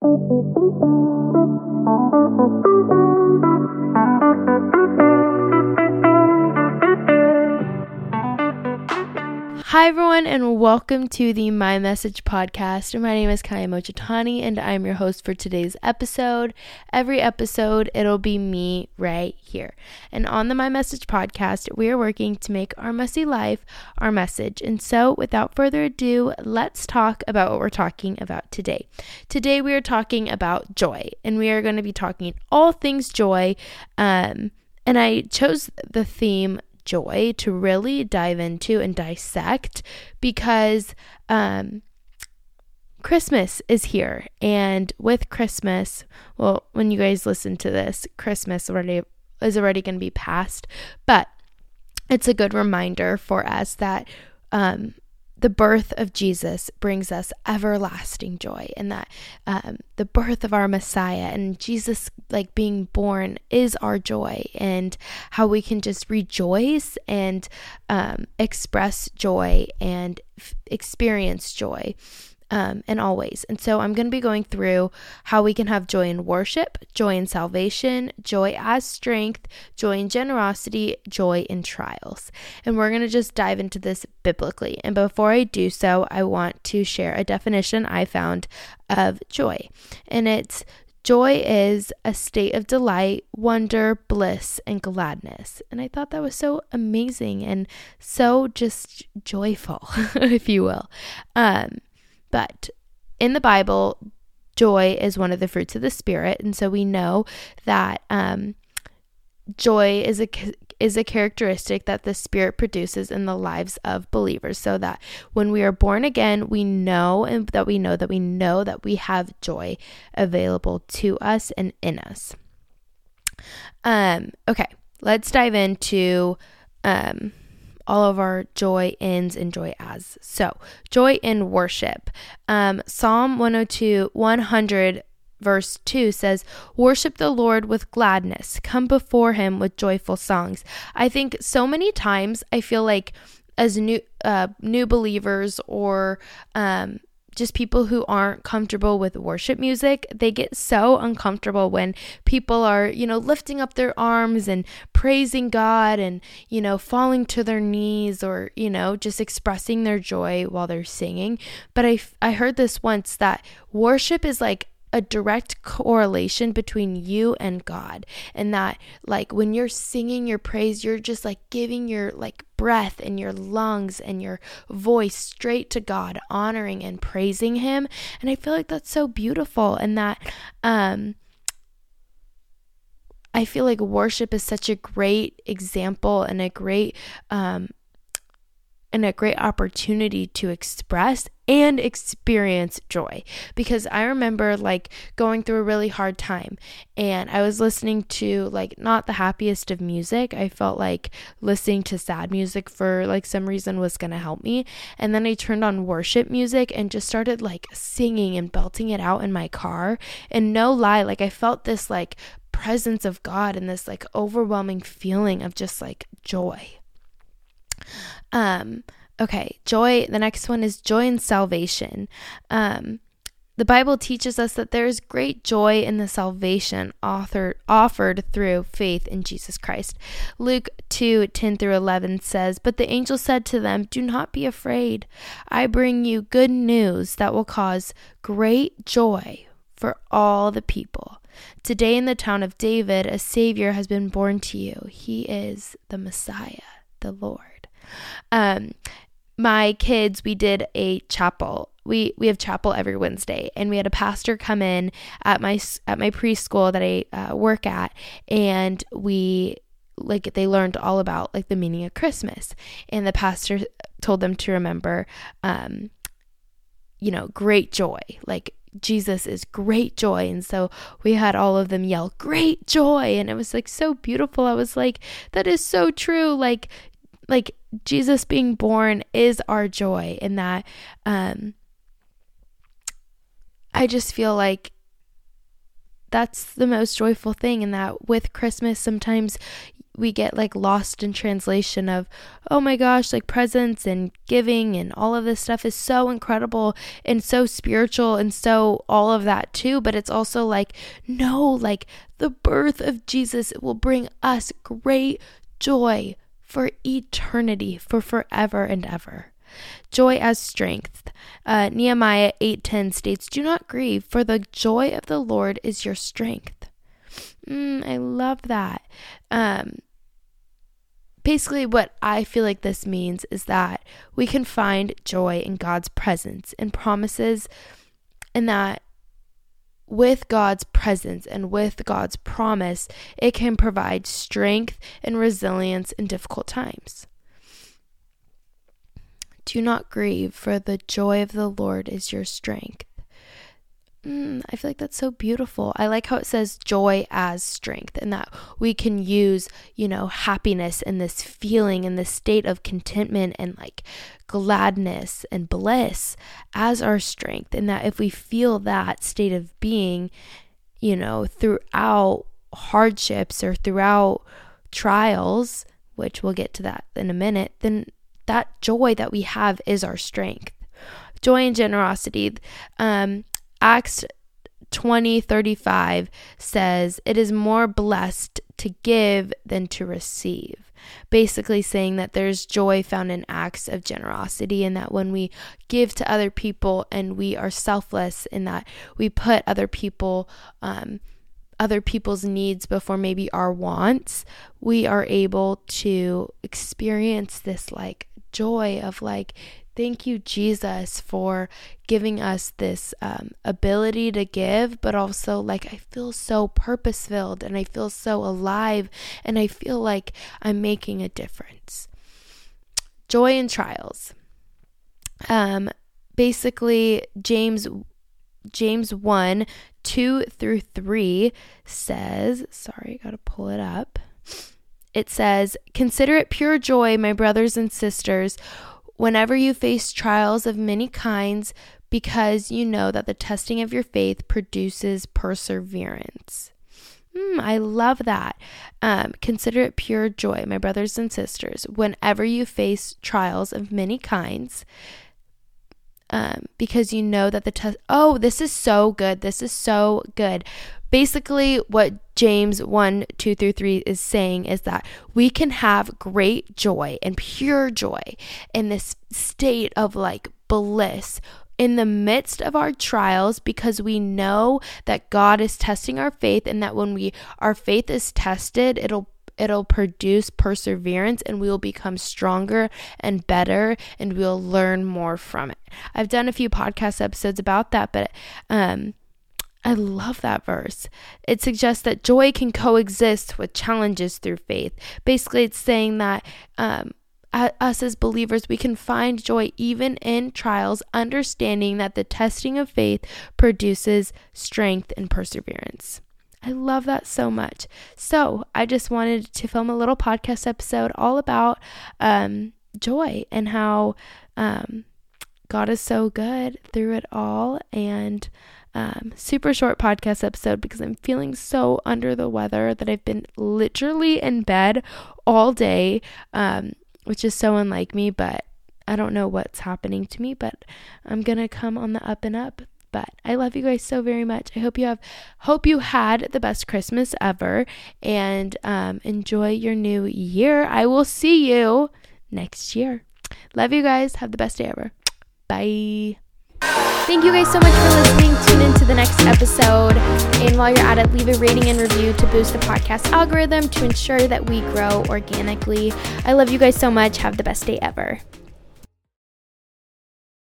Thank you. Hi, everyone, and welcome to the My Message podcast. My name is Kyia Mochitani, and I'm your host for today's episode. Every episode, it'll be me right here. And on the My Message podcast, we are working to make our messy life our message. And so, without further ado, let's talk about what we're talking about today. Today, we are talking about joy, and we are going to be talking all things joy. Um, and I chose the theme joy to really dive into and dissect because um, Christmas is here. And with Christmas, well, when you guys listen to this, Christmas already is already going to be past, but it's a good reminder for us that um, the birth of Jesus brings us everlasting joy, and that um, the birth of our Messiah and Jesus, like being born, is our joy, and how we can just rejoice and um, express joy and f- experience joy um, and always. And so I'm going to be going through how we can have joy in worship, joy in salvation, joy as strength, joy in generosity, joy in trials. And we're going to just dive into this biblically. And before I do so, I want to share a definition I found of joy. And it's Joy is a state of delight, wonder, bliss, and gladness. And I thought that was so amazing and so just joyful, if you will. Um, but in the Bible, joy is one of the fruits of the Spirit. And so we know that um, joy is a is a characteristic that the spirit produces in the lives of believers so that when we are born again we know and that we know that we know that we have joy available to us and in us um okay let's dive into um all of our joy ins and joy as. So, joy in worship. Um, Psalm 102, 100 verse 2 says, Worship the Lord with gladness, come before him with joyful songs. I think so many times I feel like as new uh, new believers or um, just people who aren't comfortable with worship music, they get so uncomfortable when people are, you know, lifting up their arms and praising God and, you know, falling to their knees or, you know, just expressing their joy while they're singing. But I, I heard this once that worship is like a direct correlation between you and God and that like when you're singing your praise you're just like giving your like breath and your lungs and your voice straight to God honoring and praising him. And I feel like that's so beautiful and that um I feel like worship is such a great example and a great um and a great opportunity to express and experience joy because I remember like going through a really hard time and I was listening to like not the happiest of music. I felt like listening to sad music for like some reason was going to help me. And then I turned on worship music and just started like singing and belting it out in my car. And no lie, like I felt this like presence of God and this like overwhelming feeling of just like joy. Um, okay, joy. The next one is joy and salvation. Um, the Bible teaches us that there is great joy in the salvation author, offered through faith in Jesus Christ. Luke 2 10 through 11 says, But the angel said to them, Do not be afraid. I bring you good news that will cause great joy for all the people. Today in the town of David, a Savior has been born to you. He is the Messiah, the Lord. Um, my kids, we did a chapel. We we have chapel every Wednesday, and we had a pastor come in at my at my preschool that I uh, work at, and we like they learned all about like the meaning of Christmas, and the pastor told them to remember, um, you know, great joy, like Jesus is great joy. And so we had all of them yell, Great joy. And it was like so beautiful. I was like, That is so true. Like, like Jesus being born is our joy in that um I just feel like that's the most joyful thing in that with Christmas sometimes we get like lost in translation of oh my gosh like presents and giving and all of this stuff is so incredible and so spiritual and so all of that too but it's also like no like the birth of Jesus will bring us great joy for eternity for forever and ever. Joy as strength. Uh, nehemiah 8.10 states do not grieve for the joy of the lord is your strength. Mm, i love that. Um, basically, what I feel like this means is that we can find joy in God's presence and promises, and that with God's presence and with God's promise, it can provide strength and resilience in difficult times. Do not grieve, for the joy of the Lord is your strength. Mm, I feel like that's so beautiful. I like how it says joy as strength and that we can use, you know, happiness and this feeling and this state of contentment and like gladness and bliss as our strength. And that if we feel that state of being, you know, throughout hardships or throughout trials, which we'll get to that in a minute, then that joy that we have is our strength joy and generosity. Um, Acts 20 35 says, It is more blessed to give than to receive. Basically, saying that there's joy found in acts of generosity, and that when we give to other people and we are selfless, in that we put other people, um, other people's needs before maybe our wants, we are able to experience this like joy of like Thank you, Jesus, for giving us this um, ability to give, but also like I feel so purpose filled and I feel so alive and I feel like I'm making a difference. Joy in trials. Um, basically, James James 1 2 through 3 says, sorry, I gotta pull it up. It says, Consider it pure joy, my brothers and sisters whenever you face trials of many kinds, because you know that the testing of your faith produces perseverance. Mm, I love that. Um, consider it pure joy, my brothers and sisters, whenever you face trials of many kinds, um, because you know that the test. Oh, this is so good. This is so good. Basically, what James 1 2 through 3 is saying is that we can have great joy and pure joy in this state of like bliss in the midst of our trials because we know that God is testing our faith and that when we our faith is tested it'll it'll produce perseverance and we will become stronger and better and we'll learn more from it. I've done a few podcast episodes about that, but um I love that verse. It suggests that joy can coexist with challenges through faith. Basically, it's saying that um, us as believers, we can find joy even in trials, understanding that the testing of faith produces strength and perseverance. I love that so much. So, I just wanted to film a little podcast episode all about um, joy and how um, God is so good through it all. And um, super short podcast episode because I'm feeling so under the weather that I've been literally in bed all day, um, which is so unlike me, but I don't know what's happening to me, but I'm gonna come on the up and up. But I love you guys so very much. I hope you have, hope you had the best Christmas ever, and um, enjoy your new year. I will see you next year. Love you guys. Have the best day ever. Bye. Thank you guys so much for listening. Tune into the next episode. And while you're at it, leave a rating and review to boost the podcast algorithm to ensure that we grow organically. I love you guys so much. Have the best day ever.